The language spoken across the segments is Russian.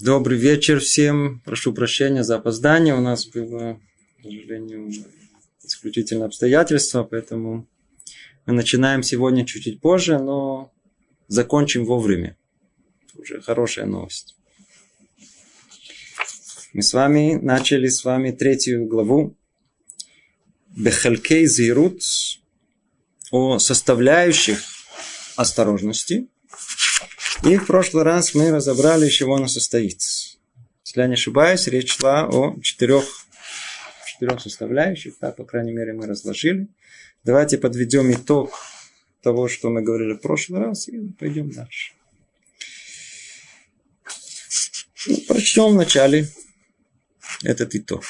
Добрый вечер всем. Прошу прощения за опоздание. У нас было, к сожалению, исключительно обстоятельства, поэтому мы начинаем сегодня чуть-чуть позже, но закончим вовремя. Уже хорошая новость. Мы с вами начали с вами третью главу Бехалькей Зирут о составляющих осторожности – и в прошлый раз мы разобрали, из чего она состоит. Если я не ошибаюсь, речь шла о четырех, четырех составляющих, так, по крайней мере, мы разложили. Давайте подведем итог того, что мы говорили в прошлый раз, и пойдем дальше. Ну, прочтем вначале этот итог.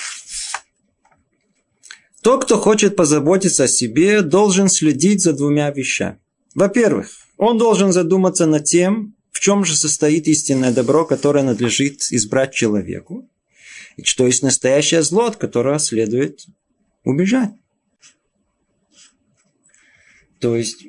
Тот, кто хочет позаботиться о себе, должен следить за двумя вещами. Во-первых, он должен задуматься над тем, в чем же состоит истинное добро, которое надлежит избрать человеку, и что есть настоящее зло, от которого следует убежать. То есть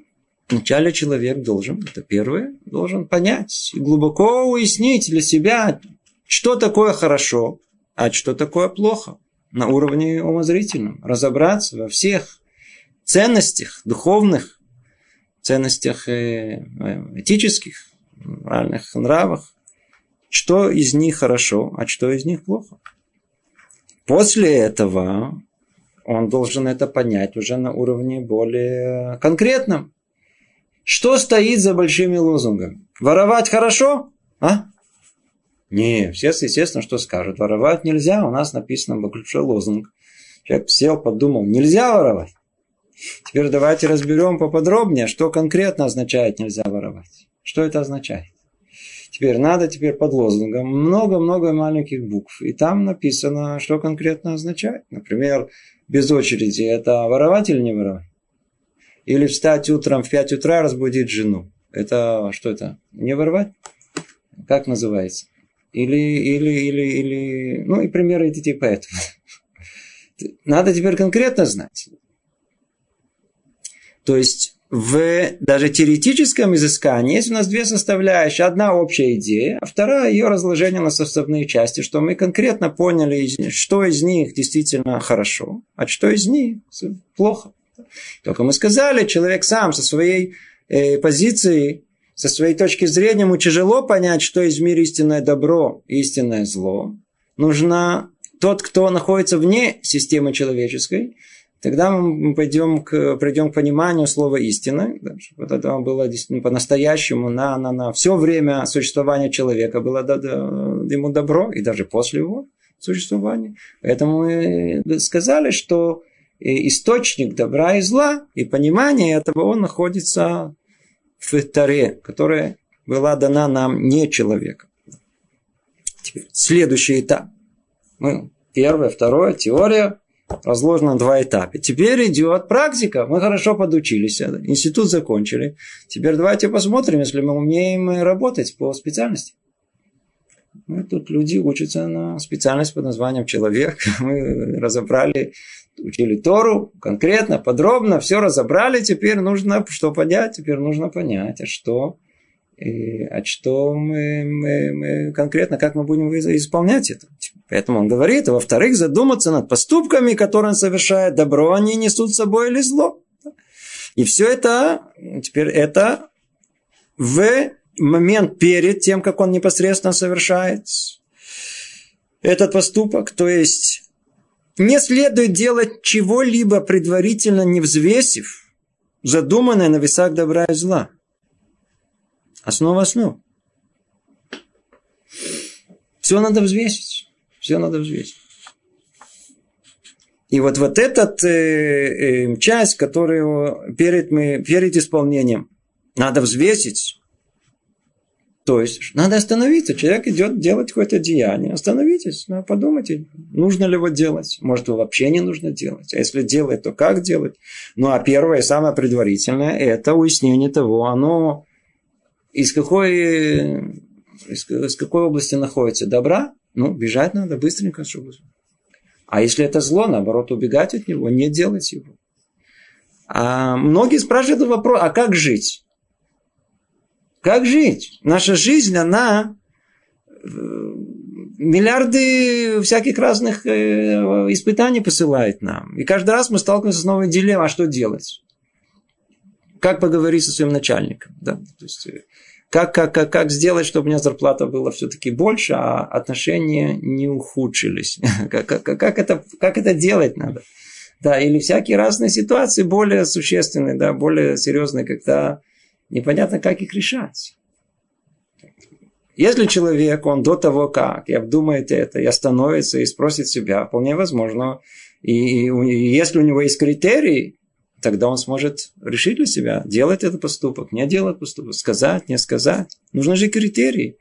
вначале человек должен, это первое, должен понять глубоко уяснить для себя, что такое хорошо, а что такое плохо на уровне умозрительном. Разобраться во всех ценностях духовных, ценностях э, этических, моральных нравах, что из них хорошо, а что из них плохо. После этого он должен это понять уже на уровне более конкретном. Что стоит за большими лозунгами? Воровать хорошо? А? Не, все, естественно, что скажут. Воровать нельзя. У нас написано большой лозунг. Человек сел, подумал, нельзя воровать. Теперь давайте разберем поподробнее, что конкретно означает нельзя воровать. Что это означает? Теперь надо теперь под лозунгом много-много маленьких букв. И там написано, что конкретно означает. Например, без очереди это воровать или не воровать? Или встать утром в 5 утра разбудить жену. Это что это? Не воровать? Как называется? Или, или, или, или... Ну и примеры эти типа этого. Надо теперь конкретно знать. То есть в даже теоретическом изыскании есть у нас две составляющие. Одна общая идея, а вторая ее разложение на составные части, что мы конкретно поняли, что из них действительно хорошо, а что из них плохо. Только мы сказали, человек сам со своей э, позиции, со своей точки зрения, ему тяжело понять, что из мира истинное добро истинное зло. Нужно тот, кто находится вне системы человеческой, Тогда мы пойдем к, придем к пониманию слова истины, да, чтобы это было по-настоящему на, на, на все время существования человека было да, да, ему добро, и даже после его существования. Поэтому мы сказали, что источник добра и зла, и понимание этого, он находится в Таре, которая была дана нам не человеком. Теперь следующий этап. Мы, первое, второе, теория, разложено на два этапа. Теперь идет практика. Мы хорошо подучились, институт закончили. Теперь давайте посмотрим, если мы умеем работать по специальности. Мы тут люди учатся на специальность под названием человек. Мы разобрали, учили Тору конкретно, подробно, все разобрали. Теперь нужно что понять? Теперь нужно понять, а что и, а что мы, мы, мы конкретно, как мы будем исполнять это. Поэтому он говорит, во-вторых, задуматься над поступками, которые он совершает, добро они несут с собой или зло. И все это, теперь это в момент перед тем, как он непосредственно совершает этот поступок, то есть не следует делать чего-либо предварительно не взвесив задуманное на весах добра и зла. Основа основ. Все надо взвесить. Все надо взвесить. И вот, вот этот э, э, часть, которую перед, мы, перед исполнением надо взвесить, то есть надо остановиться. Человек идет делать какое-то деяние. Остановитесь, ну, подумайте, нужно ли его делать. Может, его вообще не нужно делать. А если делать, то как делать? Ну, а первое, самое предварительное, это уяснение того, оно из какой, из, из какой области находится? Добра? Ну, бежать надо быстренько, чтобы... А если это зло, наоборот, убегать от него, не делать его. А многие спрашивают вопрос, а как жить? Как жить? Наша жизнь, она э, миллиарды всяких разных э, испытаний посылает нам. И каждый раз мы сталкиваемся с новой дилеммой, а что делать? Как поговорить со своим начальником? Да? То есть, э, как, как, как, как сделать, чтобы у меня зарплата была все-таки больше, а отношения не ухудшились? Как, как, как, это, как это делать надо? Да, или всякие разные ситуации более существенные, да, более серьезные, когда непонятно, как их решать. Если человек, он до того как, и обдумает это, и остановится, и спросит себя, вполне возможно, и, и если у него есть критерии, тогда он сможет решить для себя, делать этот поступок, не делать поступок, сказать, не сказать. Нужны же критерии.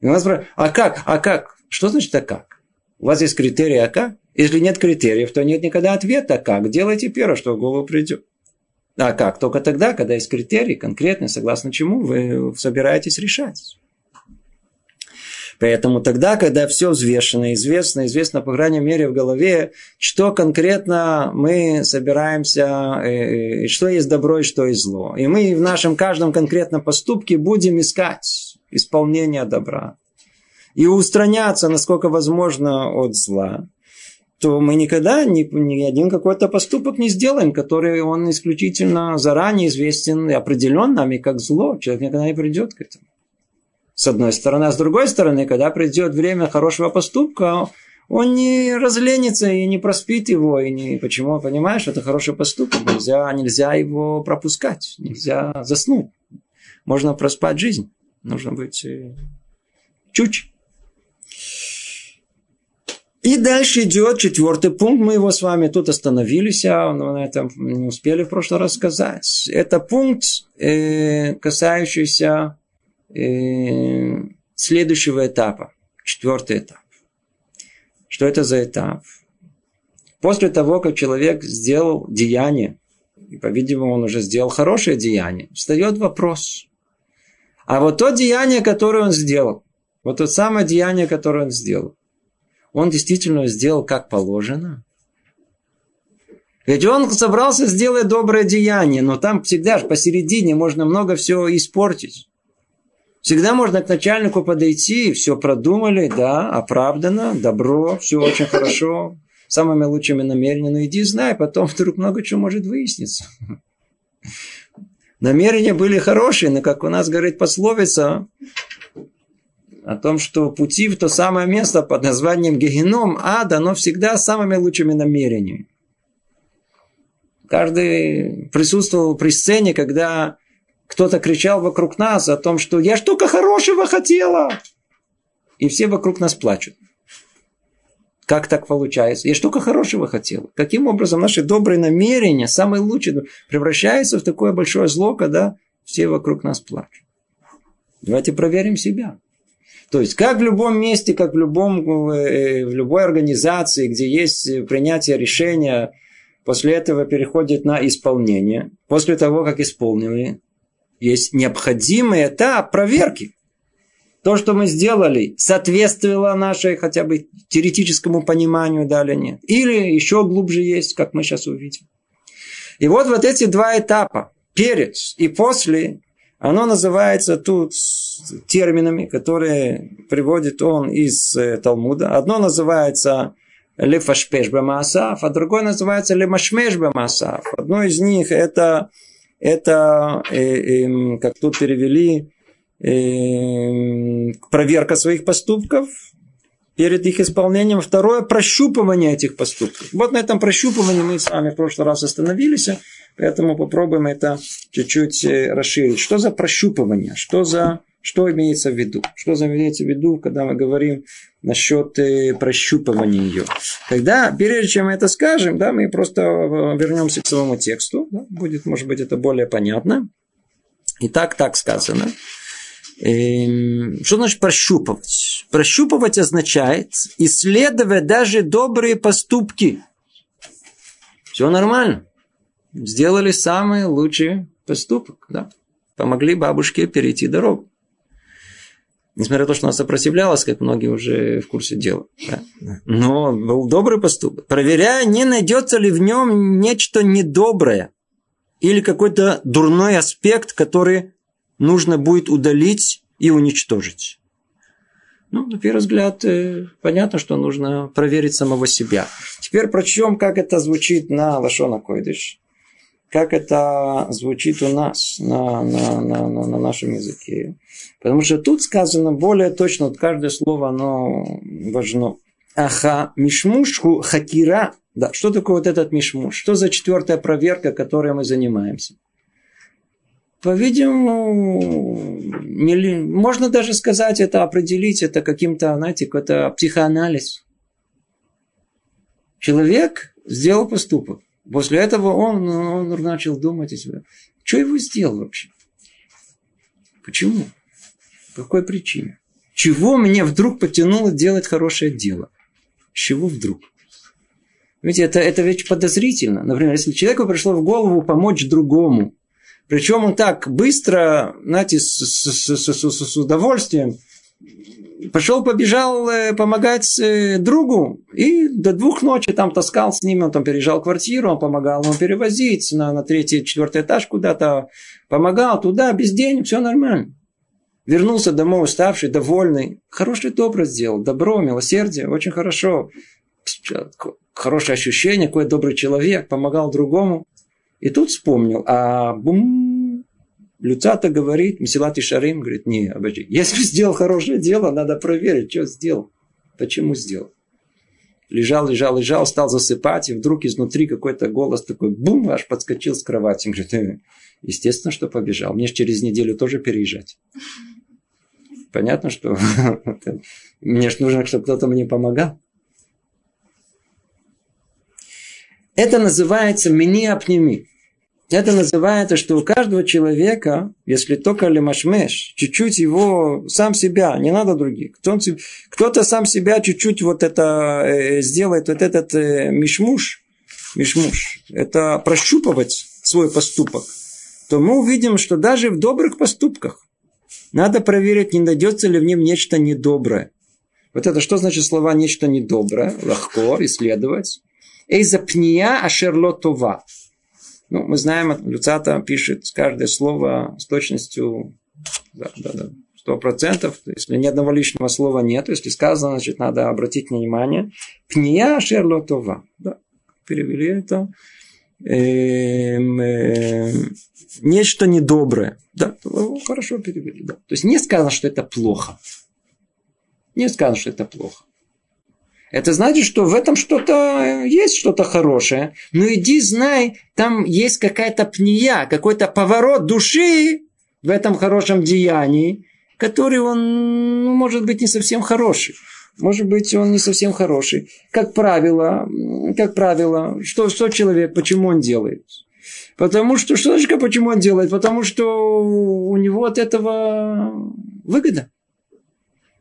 И у нас спрашивают, а как, а как? Что значит а как? У вас есть критерии, а как? Если нет критериев, то нет никогда ответа, а как? Делайте первое, что в голову придет. А как? Только тогда, когда есть критерии конкретные, согласно чему вы собираетесь решать. Поэтому тогда, когда все взвешено, известно, известно, по крайней мере, в голове, что конкретно мы собираемся, э, э, что есть добро и что есть зло. И мы в нашем каждом конкретном поступке будем искать исполнение добра. И устраняться, насколько возможно, от зла то мы никогда ни, ни один какой-то поступок не сделаем, который он исключительно заранее известен и определен нами как зло. Человек никогда не придет к этому. С одной стороны. А с другой стороны, когда придет время хорошего поступка, он не разленится и не проспит его. И не... Почему? Понимаешь, это хороший поступок. Нельзя, нельзя его пропускать. Нельзя заснуть. Можно проспать жизнь. Нужно быть э, чуть. И дальше идет четвертый пункт. Мы его с вами тут остановились, а на этом не успели в прошлый раз сказать. Это пункт, э, касающийся э, следующего этапа, четвертый этап. Что это за этап? После того, как человек сделал деяние, и, по-видимому, он уже сделал хорошее деяние, встает вопрос. А вот то деяние, которое он сделал, вот то самое деяние, которое он сделал, он действительно сделал как положено? Ведь он собрался сделать доброе деяние, но там всегда же посередине можно много всего испортить. Всегда можно к начальнику подойти, все продумали, да, оправдано, добро, все очень хорошо, самыми лучшими намерениями. Но иди знай, потом вдруг много чего может выясниться. Намерения были хорошие, но, как у нас говорит пословица, о том, что пути в то самое место под названием Гегеном, ада, оно всегда самыми лучшими намерениями. Каждый присутствовал при сцене, когда кто-то кричал вокруг нас о том, что я что-то хорошего хотела. И все вокруг нас плачут. Как так получается? Я что-то хорошего хотела. Каким образом наши добрые намерения, самые лучшие, превращаются в такое большое зло, когда все вокруг нас плачут? Давайте проверим себя. То есть, как в любом месте, как в, любом, э, в любой организации, где есть принятие решения, после этого переходит на исполнение. После того, как исполнили, есть необходимый этап проверки. То, что мы сделали, соответствовало нашей хотя бы теоретическому пониманию, да или нет. Или еще глубже есть, как мы сейчас увидим. И вот вот эти два этапа, перед и после, оно называется тут терминами, которые приводит он из э, Талмуда. Одно называется лефашпеш бамасав, а другое называется лемашмеш бамасав. Одно из них это это, э, э, как тут перевели, э, проверка своих поступков перед их исполнением. Второе – прощупывание этих поступков. Вот на этом прощупывании мы с вами в прошлый раз остановились, поэтому попробуем это чуть-чуть э, расширить. Что за прощупывание? Что за что имеется в виду? Что имеется в виду, когда мы говорим насчет э, прощупывания ее? Когда, прежде чем мы это скажем, да, мы просто э, вернемся к самому тексту. Да, будет, может быть, это более понятно. Итак, так сказано. Эм, что значит прощупывать? Прощупывать означает исследовать даже добрые поступки. Все нормально. Сделали самый лучший поступок. Да? Помогли бабушке перейти дорогу. Несмотря на то, что она сопротивлялась, как многие уже в курсе дела. Да? Но был добрый поступок. Проверяя, не найдется ли в нем нечто недоброе или какой-то дурной аспект, который нужно будет удалить и уничтожить. Ну, на первый взгляд, э, понятно, что нужно проверить самого себя. Теперь прочтем, как это звучит на Лашона Койдыш. Как это звучит у нас на, на, на, на, на нашем языке. Потому что тут сказано более точно, вот каждое слово, оно важно. Аха, мишмушху хакира. Да, что такое вот этот мишмуш? Что за четвертая проверка, которой мы занимаемся? По-видимому, не, можно даже сказать это, определить это каким-то, знаете, какой-то психоанализ. Человек сделал поступок. После этого он, он начал думать о себе. Что его сделал вообще? Почему? По какой причине? Чего мне вдруг потянуло делать хорошее дело? С чего вдруг? Видите, это, это ведь подозрительно. Например, если человеку пришло в голову помочь другому, причем он так быстро, знаете, с, с, с, с, с удовольствием пошел, побежал э, помогать э, другу. И до двух ночи там таскал с ними, он там переезжал квартиру, он помогал ему перевозить на, на третий, четвертый этаж куда-то. Помогал туда, без денег, все нормально. Вернулся домой уставший, довольный. Хороший добро сделал, добро, милосердие, очень хорошо. Хорошее ощущение, какой добрый человек, помогал другому. И тут вспомнил, а бум, Люцата говорит, Месилат и Шарим говорит, не, обожди, если сделал хорошее дело, надо проверить, что сделал, почему сделал. Лежал, лежал, лежал, стал засыпать, и вдруг изнутри какой-то голос такой, бум, аж подскочил с кровати. Говорит, э, естественно, что побежал, мне же через неделю тоже переезжать. Понятно, что мне же нужно, чтобы кто-то мне помогал. Это называется «мини-апнеми». Это называется, что у каждого человека, если только лемашмеш, чуть-чуть его, сам себя, не надо других. Кто-то сам себя чуть-чуть вот это э, сделает, вот этот э, мишмуш, мишмуш, это прощупывать свой поступок, то мы увидим, что даже в добрых поступках надо проверить, не найдется ли в нем нечто недоброе. Вот это что значит слова «нечто недоброе»? Легко исследовать. Эйза пния ашерлотова. Ну, мы знаем, Люцата пишет каждое слово с точностью да, да, да, сто процентов. Если ни одного лишнего слова нет, если сказано, значит, надо обратить внимание. Пния шерлотова. Да, перевели это. Эм, э, нечто недоброе. Да, хорошо перевели. Да. То есть не сказано, что это плохо. Не сказано, что это плохо. Это значит, что в этом что-то есть что-то хорошее. Но ну, иди знай, там есть какая-то пния, какой-то поворот души в этом хорошем деянии, который он, ну, может быть, не совсем хороший. Может быть, он не совсем хороший. Как правило, как правило, что, что человек, почему он делает? Потому что, что значит, почему он делает? Потому что у него от этого выгода.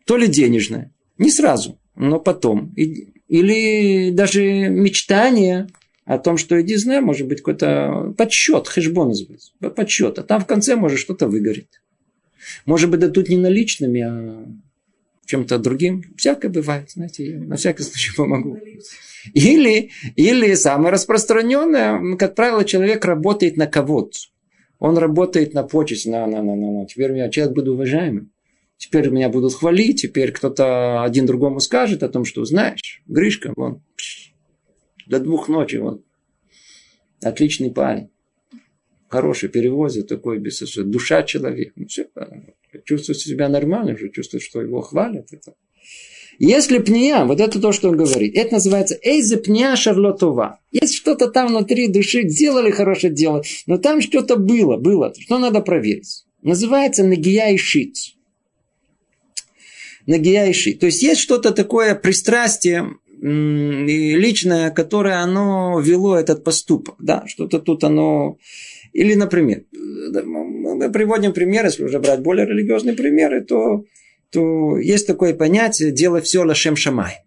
То ли денежная. Не сразу но потом. Или даже мечтание о том, что иди знай, может быть, какой-то подсчет, хэшбон называется, подсчет. А там в конце может что-то выгореть. Может быть, да тут не наличными, а чем-то другим. Всякое бывает, знаете, я на всякий случай помогу. Или, или самое распространенное, как правило, человек работает на кого-то. Он работает на почесть, на, на, на, на, на. Теперь я человек буду уважаемым. Теперь меня будут хвалить, теперь кто-то один другому скажет о том, что знаешь, Гришка, вон, до двух ночи, вон, отличный парень, хороший, перевозит такой, без душа человека. Ну, все, чувствует себя нормально, уже чувствует, что его хвалят. Это. Если пния, вот это то, что он говорит, это называется эйзе пния шарлотова. Есть что-то там внутри души, сделали хорошее дело, но там что-то было, было, что надо проверить. Называется нагия и шить нагияйший. То есть есть что-то такое пристрастие личное, которое оно вело этот поступок. Да, что-то тут оно... Или, например, мы приводим пример, если уже брать более религиозные примеры, то, то есть такое понятие «делай все лашем шамай».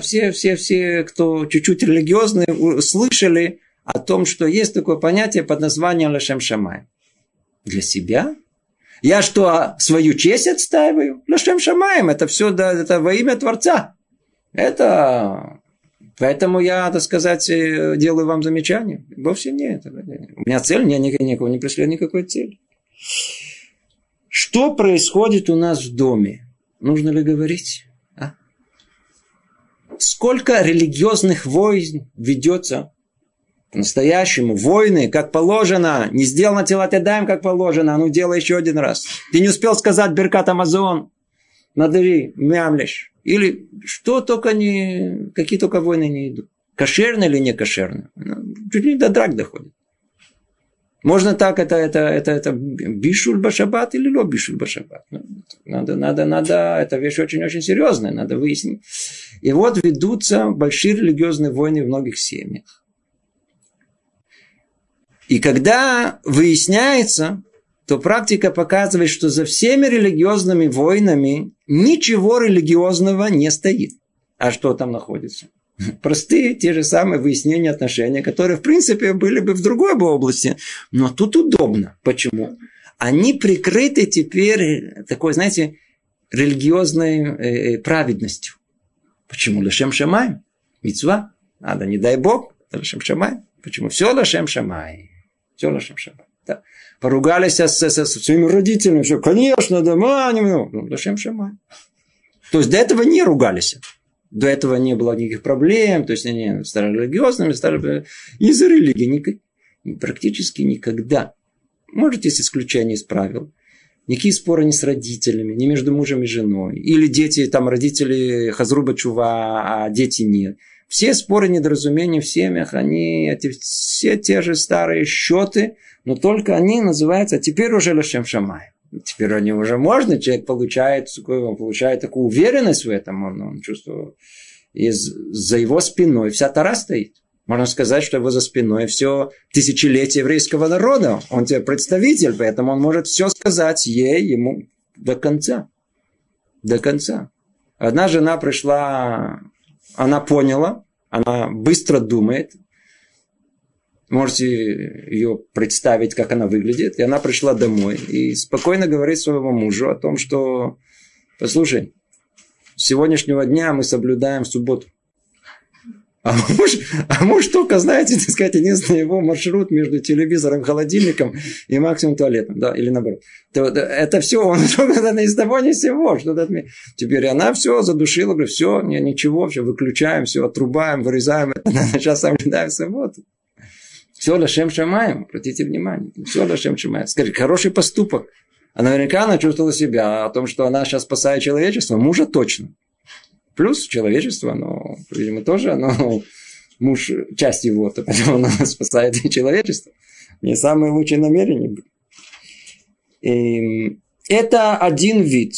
Все, все, все, кто чуть-чуть религиозные, слышали о том, что есть такое понятие под названием лашем шамай. Для себя я что, свою честь отстаиваю? Лашем шамаем, это все да, это во имя Творца. Это... Поэтому я, так сказать, э, делаю вам замечание. Вовсе нет. У меня цель, я никого не преследую никакой цели. Что происходит у нас в доме? Нужно ли говорить? А? Сколько религиозных войн ведется по-настоящему, войны, как положено, не сделал на тела даем, как положено, а ну делай еще один раз. Ты не успел сказать Беркат Амазон, надыри, мямлешь. Или что только не, какие только войны не идут. Кошерные или не кошерные. Ну, чуть не до драк доходит. Можно так, это, это, это, это бишуль башабат или ло бишуль башабат. Ну, надо, надо, надо, это вещь очень-очень серьезная, надо выяснить. И вот ведутся большие религиозные войны в многих семьях. И когда выясняется, то практика показывает, что за всеми религиозными войнами ничего религиозного не стоит. А что там находится? Простые те же самые выяснения отношений, которые, в принципе, были бы в другой бы области. Но тут удобно. Почему? Они прикрыты теперь такой, знаете, религиозной э, э праведностью. Почему? Лешем Шамай. Мецва. Надо, не дай Бог. Лешем Шамай. Почему? Все Лешем Шамай. Лашем Шаббат. Да. Поругались с, с, с своими родителями. Все, конечно, да, маним. Ну, Лашем Шамай. То есть до этого не ругались. До этого не было никаких проблем. То есть они стали религиозными, стали из-за религии. Ник... Практически никогда. Может, есть исключение из правил. Никакие споры не с родителями, не между мужем и женой. Или дети, там родители хазруба чува, а дети нет. Все споры, недоразумения в семьях, они эти, все те же старые счеты, но только они называются, а теперь уже Лашем Шамай. Теперь они уже можно, человек получает, он получает такую уверенность в этом, он, он чувствует, и за его спиной вся Тара стоит. Можно сказать, что его за спиной все тысячелетие еврейского народа. Он тебе представитель, поэтому он может все сказать ей, ему до конца. До конца. Одна жена пришла она поняла, она быстро думает. Можете ее представить, как она выглядит. И она пришла домой и спокойно говорит своему мужу о том, что, послушай, с сегодняшнего дня мы соблюдаем субботу. А муж, а муж только, знаете, так сказать, единственный его маршрут между телевизором, холодильником и максимум туалетом, да, или наоборот. То, это все, он ни с того ни с сего. Что -то... Теперь она все задушила, говорит, все, не, ничего, все, выключаем, все, отрубаем, вырезаем, это, сейчас соблюдаем субботу. Все лашем шамаем, обратите внимание, все лашем шамаем. Скажи, хороший поступок. А наверняка она чувствовала себя о том, что она сейчас спасает человечество, мужа точно. Плюс человечество, оно, видимо, тоже, оно, муж часть его, то поэтому оно спасает человечество. Не самые лучшие намерения были. И это один вид,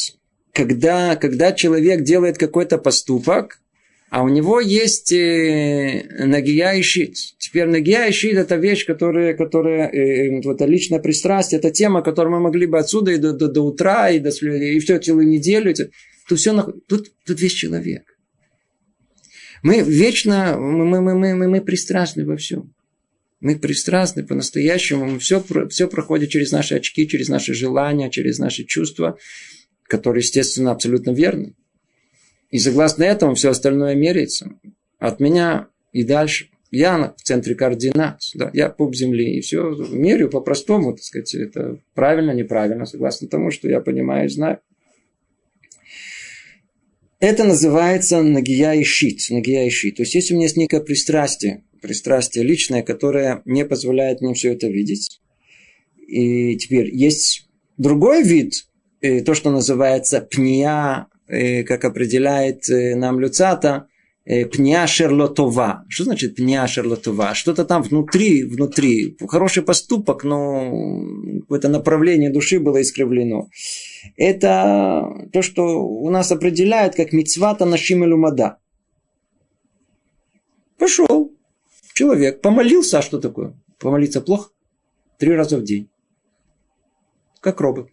когда, когда человек делает какой-то поступок, а у него есть э, нагия и щит. Теперь нагия и щит – это вещь, которая, которая э, э это личное пристрастие, это тема, которую мы могли бы отсюда и до, до, до утра, и, до, и все целую неделю то все тут, тут весь человек. Мы вечно, мы, мы, мы, мы, мы пристрастны во всем. Мы пристрастны по-настоящему. Все, все проходит через наши очки, через наши желания, через наши чувства, которые, естественно, абсолютно верны. И согласно этому все остальное меряется. От меня и дальше. Я в центре координат. Да, я пуп земли. И все мерю по-простому, так сказать. Это правильно, неправильно, согласно тому, что я понимаю и знаю. Это называется нагия и. Нагия и. То есть, если у меня есть некое пристрастие, пристрастие личное, которое не позволяет мне все это видеть. И теперь есть другой вид, э, то, что называется пния, э, как определяет э, нам Люцата, пня шерлотова. Что значит пня шерлотова? Что-то там внутри, внутри. Хороший поступок, но какое-то направление души было искривлено. Это то, что у нас определяют как мицвата нашим илюмада. Пошел человек, помолился, а что такое? Помолиться плохо? Три раза в день. Как робот.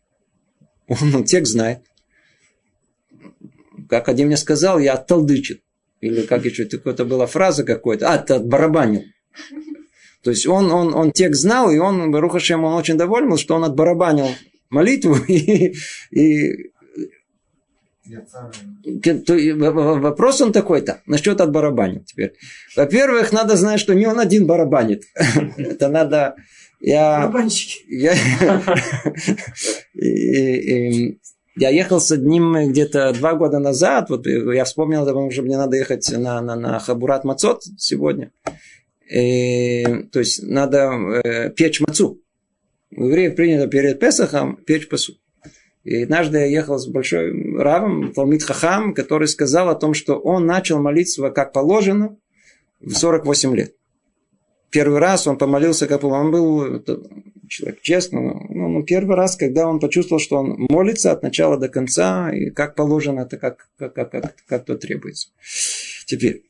Он текст знает. Как один мне сказал, я отталдычил. Или как еще какая-то была фраза какой-то. А, ты барабанил. То есть он, он, он текст знал, и он, Барухашем, он очень доволен, что он отбарабанил молитву, и, и Вопрос он такой-то, насчет от барабанит теперь. Во-первых, надо знать, что не он один барабанит. Это надо... Я, я, я ехал с одним где-то два года назад, вот я вспомнил, потому что мне надо ехать на, на, на Хабурат Мацот сегодня. И, то есть надо э, печь мацу. У евреев принято перед Песохом печь пасу. И однажды я ехал с большой равом, Талмит Хахам, который сказал о том, что он начал молиться как положено в 48 лет. Первый раз он помолился, как он был человек честный, ну, ну, первый раз, когда он почувствовал, что он молится от начала до конца, и как положено, это как, как, как, как, как то требуется. Теперь,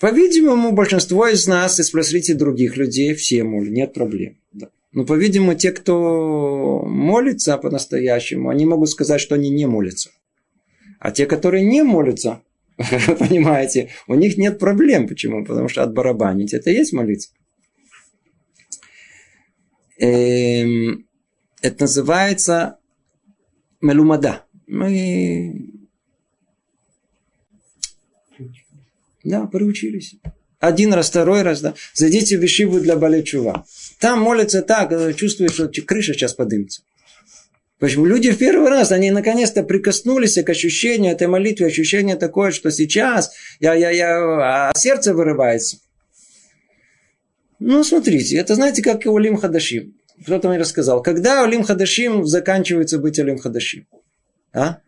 по-видимому, большинство из нас, если спросите других людей, все молят, нет проблем. Да. Но, по-видимому, те, кто молится по-настоящему, они могут сказать, что они не молятся. А те, которые не молятся, понимаете, у них нет проблем. Почему? Потому что отбарабанить это есть молиться. Эм, это называется мелумада. Мы да, приучились. Один раз, второй раз, да. Зайдите в Ишиву для Балечува. Там молятся так, э, чувствуешь, что крыша сейчас подымется. Почему? Люди в первый раз, они наконец-то прикоснулись к ощущению этой молитвы, ощущение такое, что сейчас я, я, я, а сердце вырывается. Ну, смотрите, это знаете, как и Улим Хадашим. Кто-то мне рассказал. Когда Улим Хадашим заканчивается быть Улим Хадашим? А?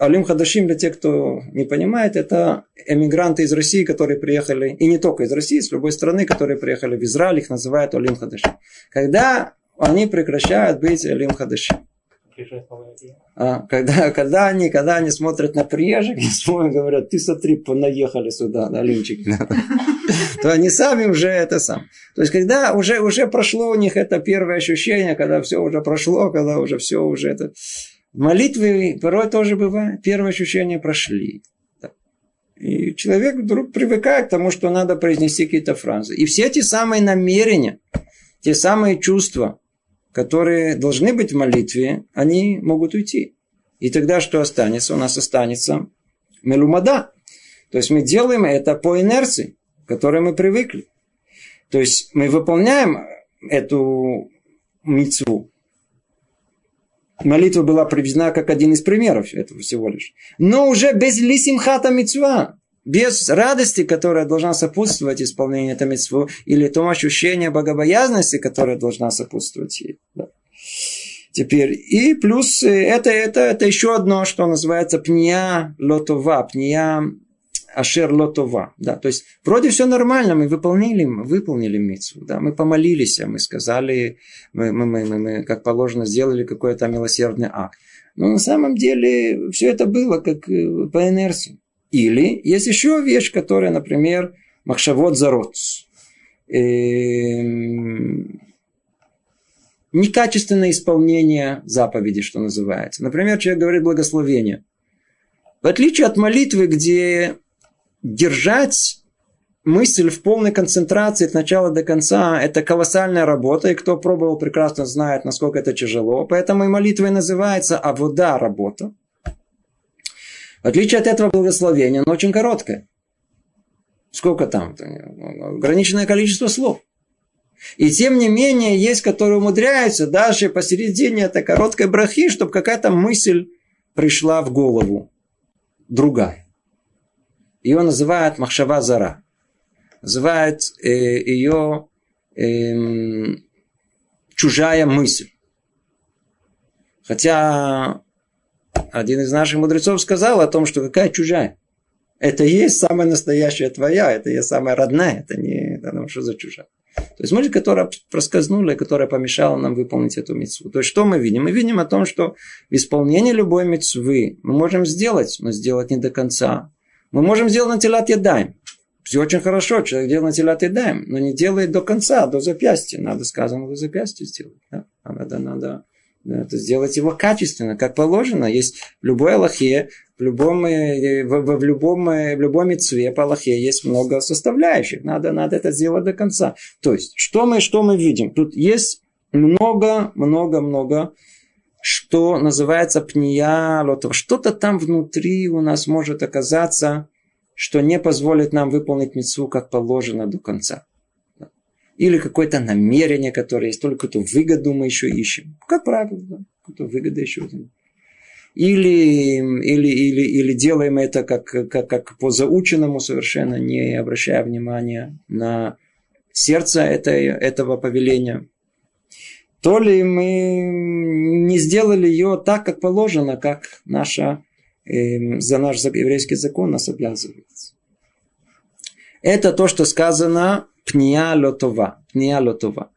Алим Хадашим, для тех, кто не понимает, это эмигранты из России, которые приехали, и не только из России, с любой страны, которые приехали в Израиль, их называют Алим Хадашим. Когда они прекращают быть Алим Хадашим. А, когда, когда, они, когда они смотрят на приезжих и говорят, ты смотри, понаехали сюда, да, лимчики, то они сами уже это сам. То есть, когда уже, уже прошло у них это первое ощущение, когда все уже прошло, когда уже все уже это... В молитве порой тоже бывает. Первые ощущения прошли. И человек вдруг привыкает к тому, что надо произнести какие-то фразы. И все эти самые намерения, те самые чувства, которые должны быть в молитве, они могут уйти. И тогда что останется? У нас останется мелумада. То есть мы делаем это по инерции, к которой мы привыкли. То есть мы выполняем эту мицву, молитва была приведена как один из примеров этого всего лишь. Но уже без лисимхата мецва, без радости, которая должна сопутствовать исполнению этого митцву, или тому ощущению богобоязности, которая должна сопутствовать ей. Да. Теперь, и плюс э, это, это, это еще одно, что называется пния лотова, пния Ашер Лотова. Да, то есть, вроде все нормально, мы выполнили, выполнили митцву. Да, мы помолились, мы сказали, мы, мы, мы, мы, мы как положено сделали какой-то милосердный акт. Но на самом деле все это было как э, по инерции. Или есть еще вещь, которая, например, махшавод зарод. Эм, некачественное исполнение заповеди, что называется. Например, человек говорит благословение. В отличие от молитвы, где держать мысль в полной концентрации от начала до конца – это колоссальная работа, и кто пробовал, прекрасно знает, насколько это тяжело. Поэтому и молитва и называется «авода» – работа. В отличие от этого благословения, оно очень короткое. Сколько там? Ограниченное количество слов. И тем не менее, есть, которые умудряются даже посередине этой короткой брахи, чтобы какая-то мысль пришла в голову. Другая. Ее называют Махшава Зара. Называют э, ее э, чужая мысль. Хотя один из наших мудрецов сказал о том, что какая чужая. Это и есть самая настоящая твоя, это и есть самая родная, это не это, ну, что за чужая. То есть мысль, которая проскользнула, которая помешала нам выполнить эту мецву. То есть что мы видим? Мы видим о том, что в исполнении любой мецвы мы можем сделать, но сделать не до конца. Мы можем сделать на телат ядаем. Все очень хорошо, человек делает на телат ядаем, но не делает до конца, до запястья. Надо сказано до запястья сделать. Да? Надо, надо это сделать его качественно, как положено. Есть в любой Аллахе, в любом, э, в, в, в любом, э, в любом митцве по Аллахе есть много составляющих. Надо, надо это сделать до конца. То есть, что мы, что мы видим? Тут есть много, много, много что называется пния лотова. Что-то там внутри у нас может оказаться, что не позволит нам выполнить мецву как положено до конца. Или какое-то намерение, которое есть, только какую-то выгоду мы еще ищем. Как правило, да? какую-то выгоду еще. Или, или, или, или делаем это как, как, как по заученному, совершенно не обращая внимания на сердце этой, этого повеления то ли мы не сделали ее так, как положено, как наша, э, за наш еврейский закон нас обязывает. Это то, что сказано пния лотова. Пния лотова.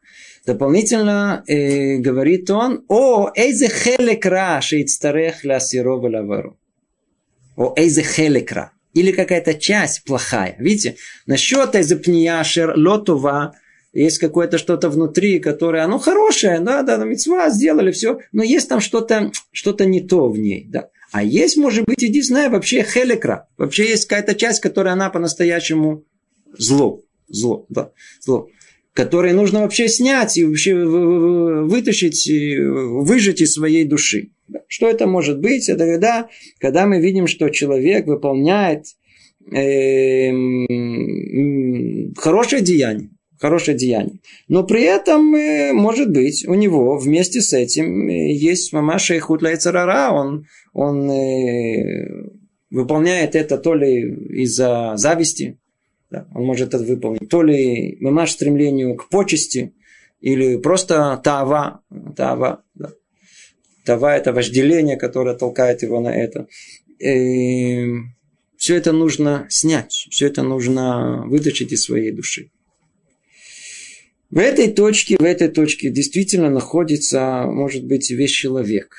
Дополнительно э, говорит он, о, эйзе хелекра шейцтарех ля сирова лавару. О, эйзе хелекра. Или какая-то часть плохая. Видите, насчет эйзе пния шер лотова, есть какое-то что-то внутри, которое, оно хорошее, да, да, на мецва сделали все, но есть там что-то, что-то не то в ней, да. А есть, может быть, единственное, вообще хелекра. Вообще есть какая-то часть, которая она по-настоящему зло. Зло, да, зло. Которое нужно вообще снять и вообще вытащить, выжать из своей души. Что это может быть? Это когда, когда мы видим, что человек выполняет э, хорошее деяние хорошее деяние. Но при этом, э, может быть, у него вместе с этим э, есть мама шейхут лайцарара, он, он э, выполняет это то ли из-за зависти, да, он может это выполнить, то ли мамаш стремлению к почести, или просто тава, тава, да. Тава – это вожделение, которое толкает его на это. И все это нужно снять, все это нужно вытащить из своей души. В этой точке, в этой точке действительно находится, может быть, весь человек.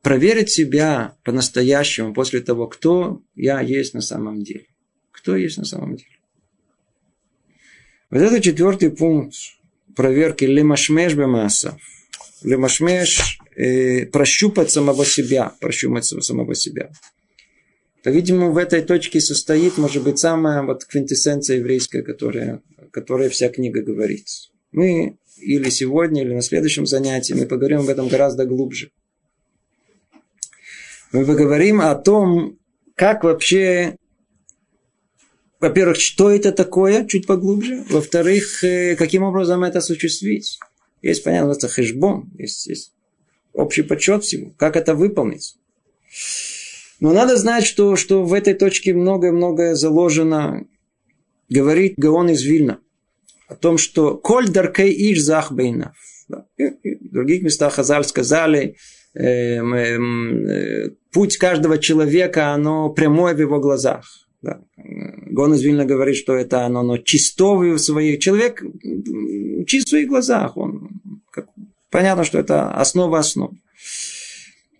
Проверить себя по-настоящему после того, кто я есть на самом деле. Кто есть на самом деле. Вот это четвертый пункт проверки лемашмеш бемаса. Лемашмеш э, прощупать самого себя. Прощупать самого себя. То, видимо, в этой точке состоит, может быть, самая вот квинтэссенция еврейская, которая которой вся книга говорит. Мы или сегодня, или на следующем занятии мы поговорим об этом гораздо глубже. Мы поговорим о том, как вообще, во-первых, что это такое, чуть поглубже. Во-вторых, э, каким образом это осуществить. Есть, понятно, это хэшбон, есть, есть общий подсчет всего, как это выполнить. Но надо знать, что, что в этой точке многое-многое заложено говорит Гаон из Вильна о том, что «Коль даркей иш захбейна». В других местах Хазаль сказали, э, э, путь каждого человека, оно прямое в его глазах. Да. Гон из Вильна говорит, что это оно, оно чистое в своих... Человек чист в своих глазах. Он, как, понятно, что это основа основ.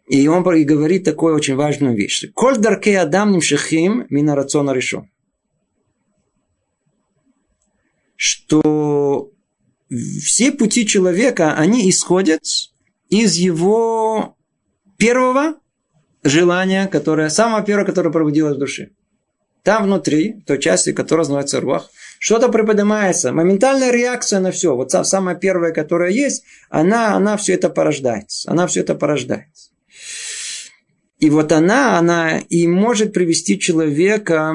И он говорит такую очень важную вещь. Коль даркей адам нимшихим мина рациона решен. Что все пути человека, они исходят из его первого желания, которое, самое первое, которое пробудилось в душе. Там внутри, той части, которая называется руах, что-то приподнимается, моментальная реакция на все. Вот самая первая, которая есть, она, она все это порождает. Она все это порождает. И вот она, она и может привести человека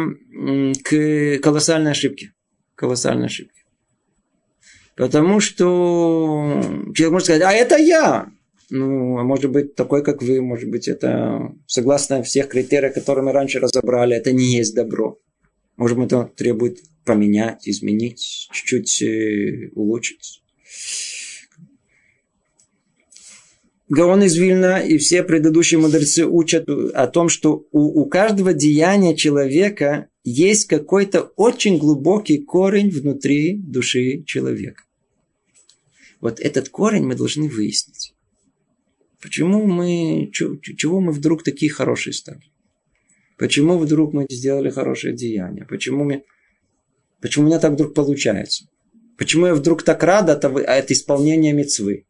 к колоссальной ошибке. Колоссальной ошибке. Потому что человек может сказать, а это я. Ну, а может быть, такой, как вы, может быть, это согласно всех критериях, которые мы раньше разобрали, это не есть добро. Может быть, это требует поменять, изменить, чуть-чуть э, улучшить. Гаон из Вильна и все предыдущие мудрецы учат о том, что у, у каждого деяния человека есть какой-то очень глубокий корень внутри души человека. Вот этот корень мы должны выяснить. Почему мы, чего мы вдруг такие хорошие стали? Почему вдруг мы сделали хорошее деяние? Почему, мы, почему у меня так вдруг получается? Почему я вдруг так рад от, от исполнения мецвы?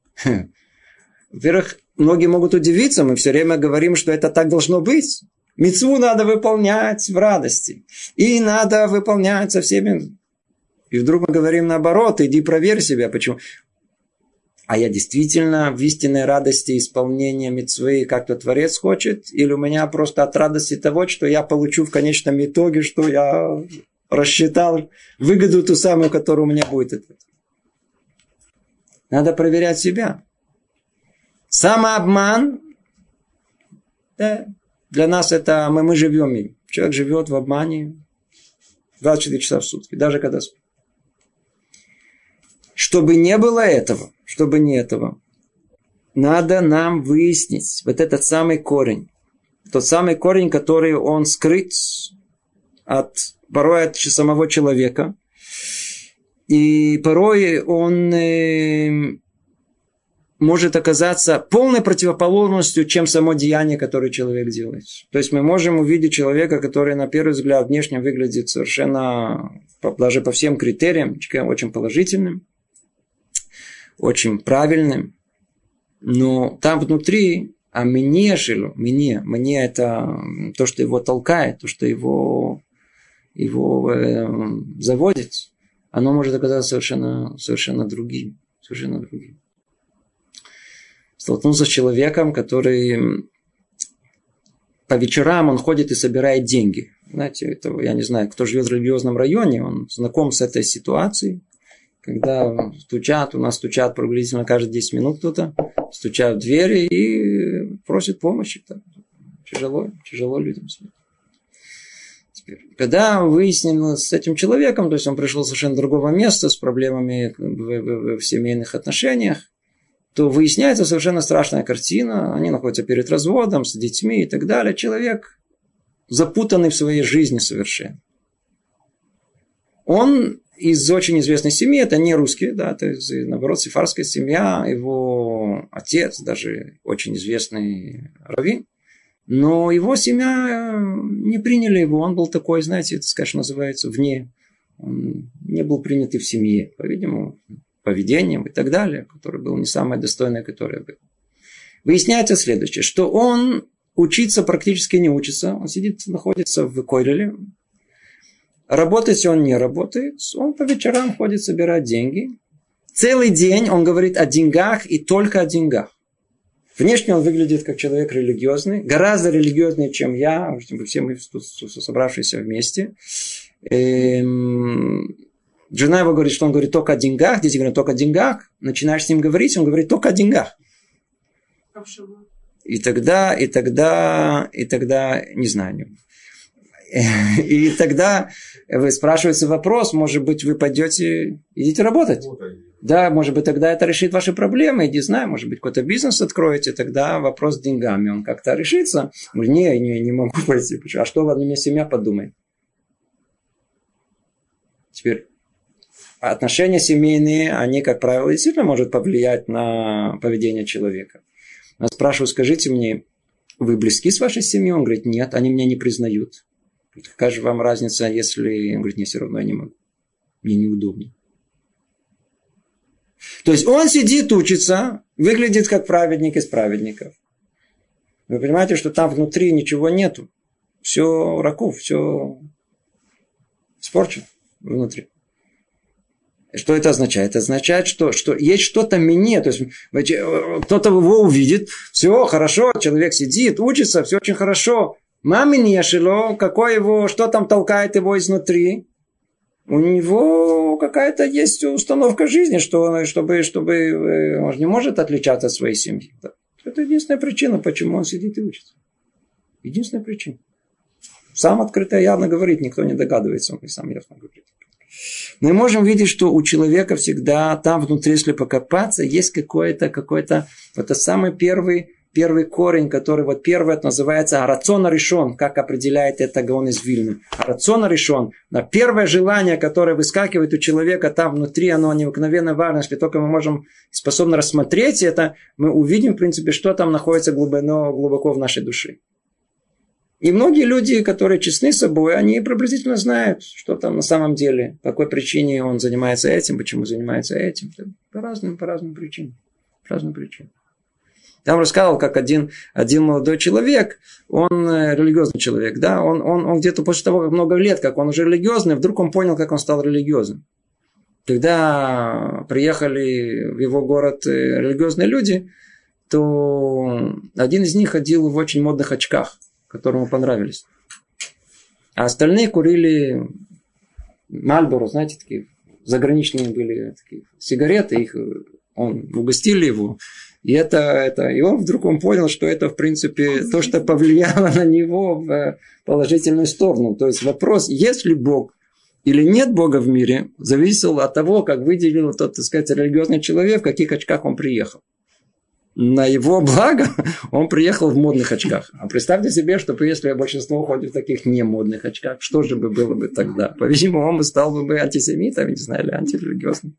Во-первых, многие могут удивиться, мы все время говорим, что это так должно быть. Мецву надо выполнять в радости. И надо выполнять со всеми. И вдруг мы говорим наоборот, иди проверь себя. Почему? а я действительно в истинной радости исполнения митцвы, как то Творец хочет, или у меня просто от радости того, что я получу в конечном итоге, что я рассчитал выгоду ту самую, которая у меня будет. Надо проверять себя. Самообман, да, для нас это мы, мы живем им. Человек живет в обмане 24 часа в сутки, даже когда спит. Чтобы не было этого, чтобы не этого, надо нам выяснить вот этот самый корень. Тот самый корень, который он скрыт от, порой от самого человека. И порой он э, может оказаться полной противоположностью, чем само деяние, которое человек делает. То есть мы можем увидеть человека, который на первый взгляд внешне выглядит совершенно, даже по всем критериям, очень положительным, очень правильным, но там внутри, а мне жило, мне, мне это то, что его толкает, то, что его, его э, заводит, оно может оказаться совершенно, совершенно другим. Совершенно другим. Столкнулся с человеком, который по вечерам он ходит и собирает деньги. Знаете, это, я не знаю, кто живет в религиозном районе, он знаком с этой ситуацией когда стучат, у нас стучат приблизительно каждые 10 минут кто-то, стучат в двери и просят помощи. Так. Тяжело, тяжело людям. Теперь, когда выяснилось с этим человеком, то есть он пришел совершенно другого места с проблемами в, в, в семейных отношениях, то выясняется совершенно страшная картина. Они находятся перед разводом с детьми и так далее. Человек запутанный в своей жизни совершенно. Он из очень известной семьи, это не русские, да, это наоборот сифарская семья, его отец даже очень известный раввин, но его семья э, не приняли его, он был такой, знаете, это, скажем, называется вне, он не был принят и в семье, по-видимому, поведением и так далее, которое было не самое достойное, которое было. Выясняется следующее, что он учиться практически не учится, он сидит, находится в Койлеле, Работать он не работает, он по вечерам ходит собирать деньги. Целый день он говорит о деньгах и только о деньгах. Внешне он выглядит как человек религиозный, гораздо религиознее, чем я, все мы собравшиеся вместе. Эм, жена его говорит, что он говорит только о деньгах, дети говорят только о деньгах. Начинаешь с ним говорить, он говорит только о деньгах. И тогда, и тогда, и тогда, не знаю. И тогда вы спрашиваете вопрос, может быть, вы пойдете, идите работать. Да, может быть, тогда это решит ваши проблемы, не знаю, может быть, какой-то бизнес откроете, тогда вопрос с деньгами, он как-то решится. Не, не, не могу пойти. А что во мне семья подумает? Теперь, отношения семейные, они, как правило, действительно могут повлиять на поведение человека. Я спрашиваю, скажите мне, вы близки с вашей семьей? Он говорит, нет, они меня не признают. Какая же вам разница, если... Он говорит, не, все равно я не могу. Мне неудобнее. То есть он сидит, учится, выглядит как праведник из праведников. Вы понимаете, что там внутри ничего нету. Все раков, все испорчено внутри. Что это означает? Это означает, что, что есть что-то мне. То есть кто-то его увидит, все хорошо, человек сидит, учится, все очень хорошо. Мамин Ешило, какой его, что там толкает его изнутри? У него какая-то есть установка жизни, что, чтобы, чтобы э, он не может отличаться от своей семьи. Это единственная причина, почему он сидит и учится. Единственная причина. Сам открыто явно говорит, никто не догадывается, он и сам ясно говорит. Мы можем видеть, что у человека всегда там внутри, если покопаться, есть какой-то, какой-то, это самый первый первый корень, который вот первый это называется рацион решен, как определяет это Гаон из Вильны. Рацион решен. На первое желание, которое выскакивает у человека там внутри, оно необыкновенно важно. Если только мы можем способны рассмотреть это, мы увидим, в принципе, что там находится глубоко, глубоко в нашей душе. И многие люди, которые честны с собой, они приблизительно знают, что там на самом деле, по какой причине он занимается этим, почему занимается этим. По разным, по разным причинам. По разным причинам. Я вам рассказывал, как один, один молодой человек, он э, религиозный человек, да, он, он, он где-то после того, как много лет, как он уже религиозный, вдруг он понял, как он стал религиозным. когда приехали в его город э, религиозные люди, то один из них ходил в очень модных очках, которые ему понравились. А остальные курили Мальборо, знаете, такие заграничные были такие сигареты, их он угостили его. И это, это, и он вдруг он понял, что это, в принципе, то, что повлияло на него в положительную сторону. То есть вопрос, есть ли Бог или нет Бога в мире, зависел от того, как выделил тот, так сказать, религиозный человек, в каких очках он приехал на его благо он приехал в модных очках. А представьте себе, что если большинство ходит в таких не модных очках, что же бы было бы тогда? По-видимому, он бы стал бы антисемитом, не знаю, или антирелигиозным.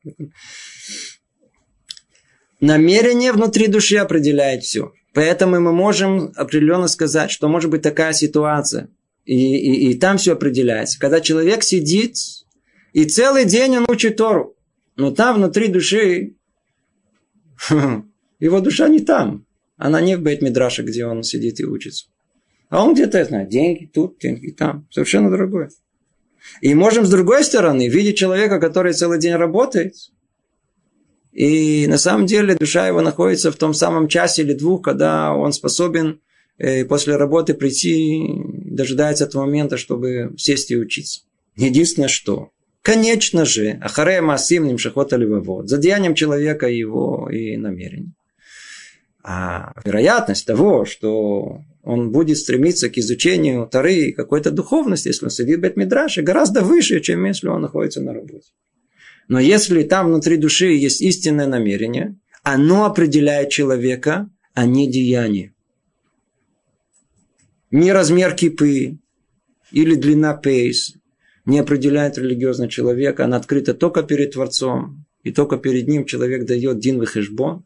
Намерение внутри души определяет все. Поэтому мы можем определенно сказать, что может быть такая ситуация, и, и, и там все определяется. Когда человек сидит, и целый день он учит Тору, но там внутри души Его душа не там. Она не в Бейт-Мидраше, где он сидит и учится. А он где-то, знает, деньги тут, деньги там. Совершенно другое. И можем с другой стороны видеть человека, который целый день работает. И на самом деле душа его находится в том самом часе или двух, когда он способен э, после работы прийти, дожидается этого момента, чтобы сесть и учиться. Единственное, что Конечно же, Ахарея Масим Нимшахота Левовод, за деянием человека его и намерений. А вероятность того, что он будет стремиться к изучению Тары какой-то духовности, если он сидит в Бетмидраше, гораздо выше, чем если он находится на работе. Но если там внутри души есть истинное намерение, оно определяет человека, а не деяние. Не размер кипы или длина пейс не определяет религиозный человек, она открыта только перед Творцом, и только перед ним человек дает дин выхешбон –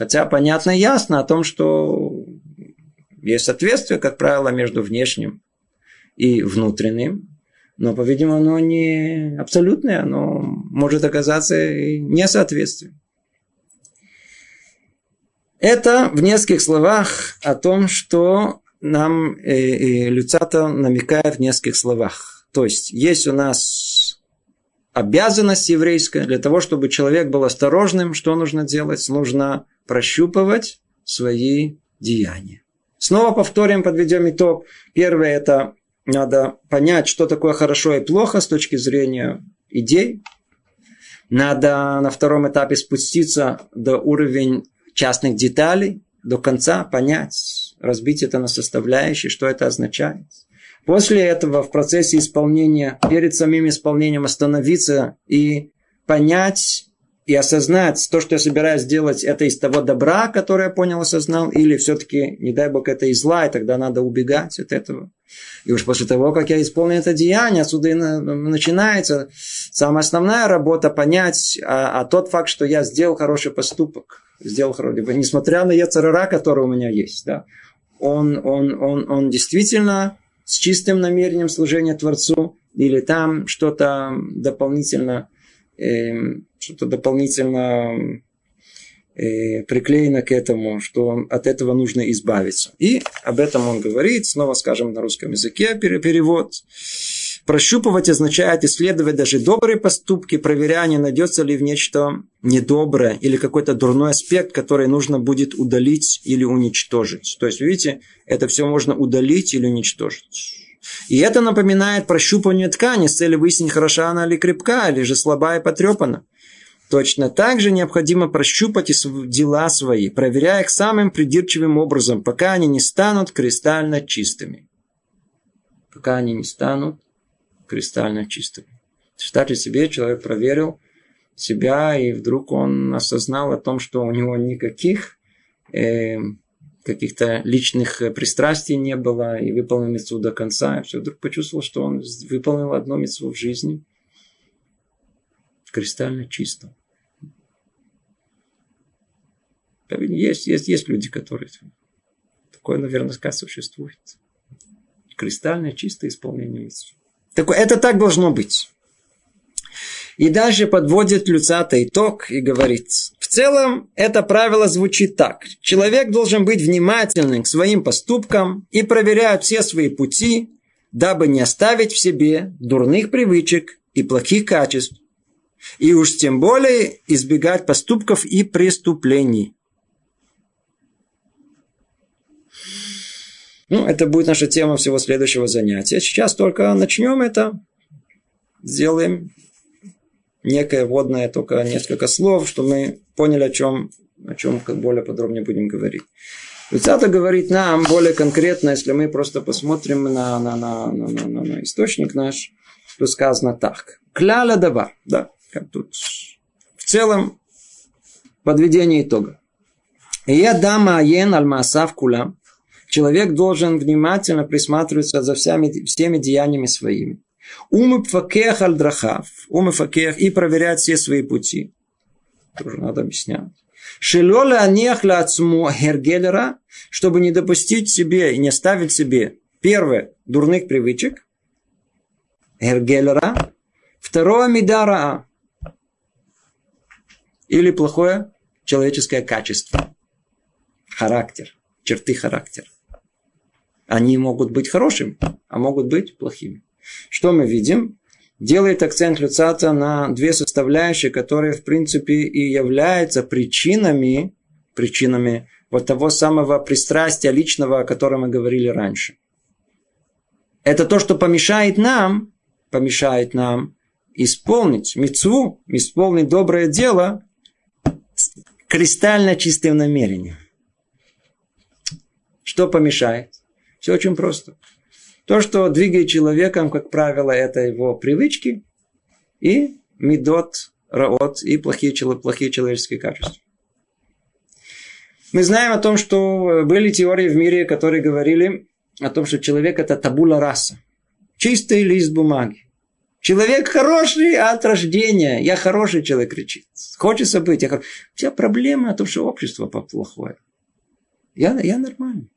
Хотя понятно и ясно о том, что есть соответствие, как правило, между внешним и внутренним. Но, по-видимому, оно не абсолютное, оно может оказаться несоответствием. Это в нескольких словах о том, что нам э, э, Люцата намекает в нескольких словах. То есть, есть у нас обязанность еврейская для того, чтобы человек был осторожным, что нужно делать? Нужно прощупывать свои деяния. Снова повторим, подведем итог. Первое – это надо понять, что такое хорошо и плохо с точки зрения идей. Надо на втором этапе спуститься до уровня частных деталей, до конца понять, разбить это на составляющие, что это означает. После этого в процессе исполнения, перед самим исполнением остановиться и понять, и осознать то, что я собираюсь сделать, это из того добра, которое я понял, осознал, или все-таки, не дай бог, это из зла, и тогда надо убегать от этого. И уж после того, как я исполнил это деяние, отсюда и начинается самая основная работа понять, а, а тот факт, что я сделал хороший поступок, сделал хороший, несмотря на яцерара, который у меня есть, да, он, он, он, он действительно с чистым намерением служения Творцу, или там что-то дополнительно Эм, что-то дополнительно э, приклеено к этому, что от этого нужно избавиться. И об этом он говорит, снова скажем на русском языке перевод. Прощупывать означает исследовать даже добрые поступки, проверяя, не найдется ли в нечто недоброе или какой-то дурной аспект, который нужно будет удалить или уничтожить. То есть, видите, это все можно удалить или уничтожить. И это напоминает прощупывание ткани с целью выяснить, хороша она или крепка, или же слабая и потрепана. Точно так же необходимо прощупать дела свои, проверяя их самым придирчивым образом, пока они не станут кристально чистыми. Пока они не станут кристально чистыми. Представьте себе, человек проверил себя, и вдруг он осознал о том, что у него никаких э, каких-то личных э, пристрастий не было, и выполнил мецву до конца. И все вдруг почувствовал, что он выполнил одно мецву в жизни кристально чисто. Есть, есть, есть люди, которые... Такое наверняка существует. Кристально чистое исполнение митцвы. Такое, это так должно быть. И дальше подводит Люцата итог и говорит, в целом это правило звучит так. Человек должен быть внимательным к своим поступкам и проверять все свои пути, дабы не оставить в себе дурных привычек и плохих качеств. И уж тем более избегать поступков и преступлений. Ну, это будет наша тема всего следующего занятия. Сейчас только начнем это. Сделаем некое вводное, только несколько слов, чтобы мы поняли, о чем, о чем как более подробнее будем говорить. Люцата говорит нам более конкретно, если мы просто посмотрим на, на, на, на, на, на, на источник наш, то сказано так. Кляля дава, да, как тут в целом подведение итога. Я дама аен аль маасав кулам. Человек должен внимательно присматриваться за всеми, всеми деяниями своими. Умы факех аль драхав. Умы факех и проверять все свои пути. Тоже надо объяснять. Шелола анех ацму хергелера, чтобы не допустить себе и не ставить себе первое дурных привычек. Хергелера. Второе мидара. Или плохое человеческое качество. Характер. Черты характера. Они могут быть хорошими, а могут быть плохими. Что мы видим? делает акцент Люцата на две составляющие, которые, в принципе, и являются причинами, причинами вот того самого пристрастия личного, о котором мы говорили раньше. Это то, что помешает нам, помешает нам исполнить мецву, исполнить доброе дело кристально чистым намерением. Что помешает? Все очень просто. То, что двигает человеком, как правило, это его привычки и медот, раот и плохие, плохие человеческие качества. Мы знаем о том, что были теории в мире, которые говорили о том, что человек это табула раса. Чистый лист бумаги. Человек хороший от рождения. Я хороший человек кричит. Хочется быть. Я хор... Вся проблема о том, что общество плохое. Я, я нормальный.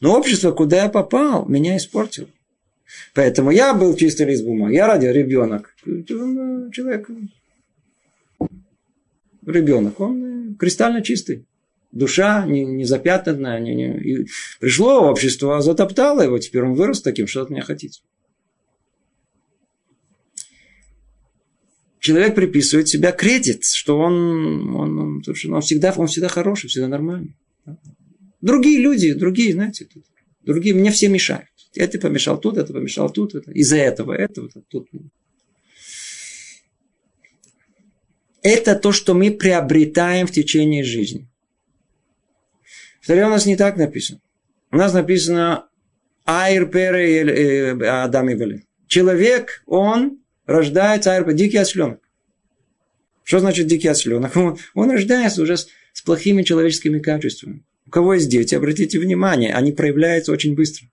Но общество, куда я попал, меня испортило. Поэтому я был чистый лист бумаги. Я родил ребенок. Человек, ребенок, он кристально чистый. Душа не, не запятнанная. Не, не, и пришло общество, затоптало его. Теперь он вырос таким, что от меня хотите. Человек приписывает себя кредит, что он, он, он, он, всегда, он всегда хороший, всегда нормальный. Другие люди, другие, знаете, тут, другие мне все мешают. Это помешал тут, это помешал тут, это, из-за этого, этого, тут. Это то, что мы приобретаем в течение жизни. В у нас не так написано. У нас написано Айр Пере э, Адам и Человек, он рождается, Айр дикий осленок. Что значит дикий осленок? Он, он рождается уже с, с плохими человеческими качествами. У кого есть дети, обратите внимание, они проявляются очень быстро.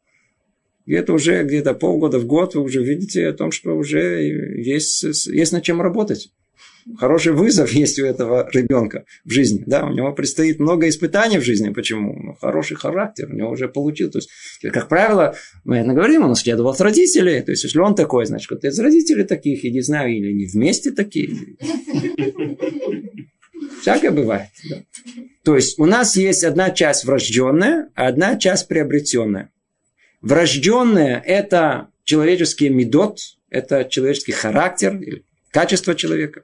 Где-то уже где-то полгода в год вы уже видите о том, что уже есть, есть над чем работать. Хороший вызов есть у этого ребенка в жизни. Да, у него предстоит много испытаний в жизни. Почему? Ну, хороший характер у него уже получил. То есть, как правило, мы это говорим, он наследовал от родителей. То есть, если он такой, значит, кто-то из родителей таких, и не знаю, или не вместе такие. Всякое бывает. Да. То есть у нас есть одна часть врожденная, а одна часть приобретенная. Врожденная – это человеческий медот, это человеческий характер, качество человека.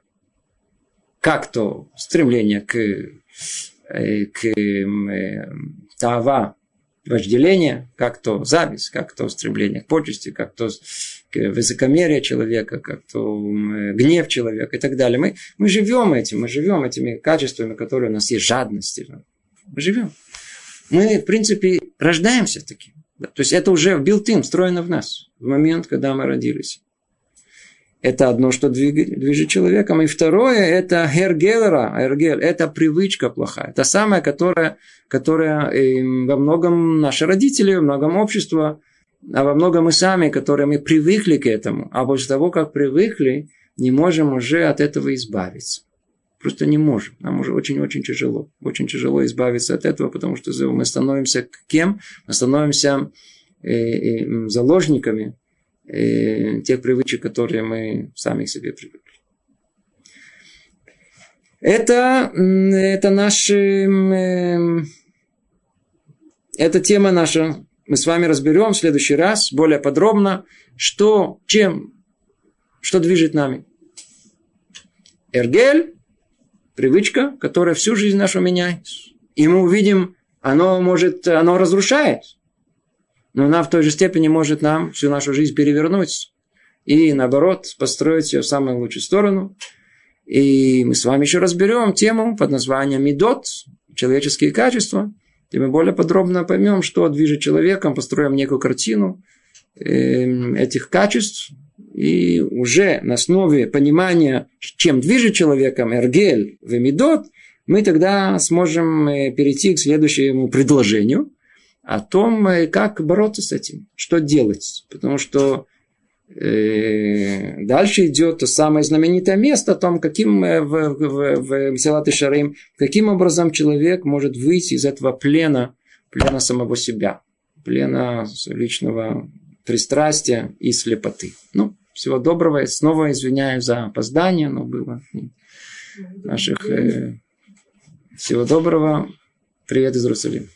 Как то стремление к, э, к э, тава, вожделение, как то зависть, как то стремление к почести, как то высокомерие человека, как то гнев человека и так далее. Мы, мы живем этим, мы живем этими качествами, которые у нас есть, жадности. Мы живем. Мы, в принципе, рождаемся таким. То есть это уже в билтин, встроено в нас, в момент, когда мы родились. Это одно, что двигает, движет человеком. И второе, это хергелера, хергел, это привычка плохая. Это самая, которая, которая э, во многом наши родители, во многом общество а во многом мы сами, которые мы привыкли к этому, а после того, как привыкли, не можем уже от этого избавиться. Просто не можем. Нам уже очень-очень тяжело. Очень тяжело избавиться от этого, потому что мы становимся кем? Мы становимся э, э, заложниками э, тех привычек, которые мы сами к себе привыкли. Это, это наша, это тема наша мы с вами разберем в следующий раз более подробно, что, чем, что движет нами. Эргель – привычка, которая всю жизнь нашу меняет. И мы увидим, оно может, оно разрушает. Но она в той же степени может нам всю нашу жизнь перевернуть. И наоборот, построить ее в самую лучшую сторону. И мы с вами еще разберем тему под названием Медот, человеческие качества. И мы более подробно поймем, что движет человеком, построим некую картину эм, этих качеств. И уже на основе понимания, чем движет человеком Эргель, Вемидот, мы тогда сможем э, перейти к следующему предложению о том, э, как бороться с этим, что делать. Потому что дальше идет то самое знаменитое место о том, каким э, в, в, в Силат Шарим, каким образом человек может выйти из этого плена, плена самого себя, плена всего пристрастия и слепоты. Ну, всего доброго. Снова извиняюсь за опоздание, но было наших... Э, всего доброго. Привет из Иерусалима.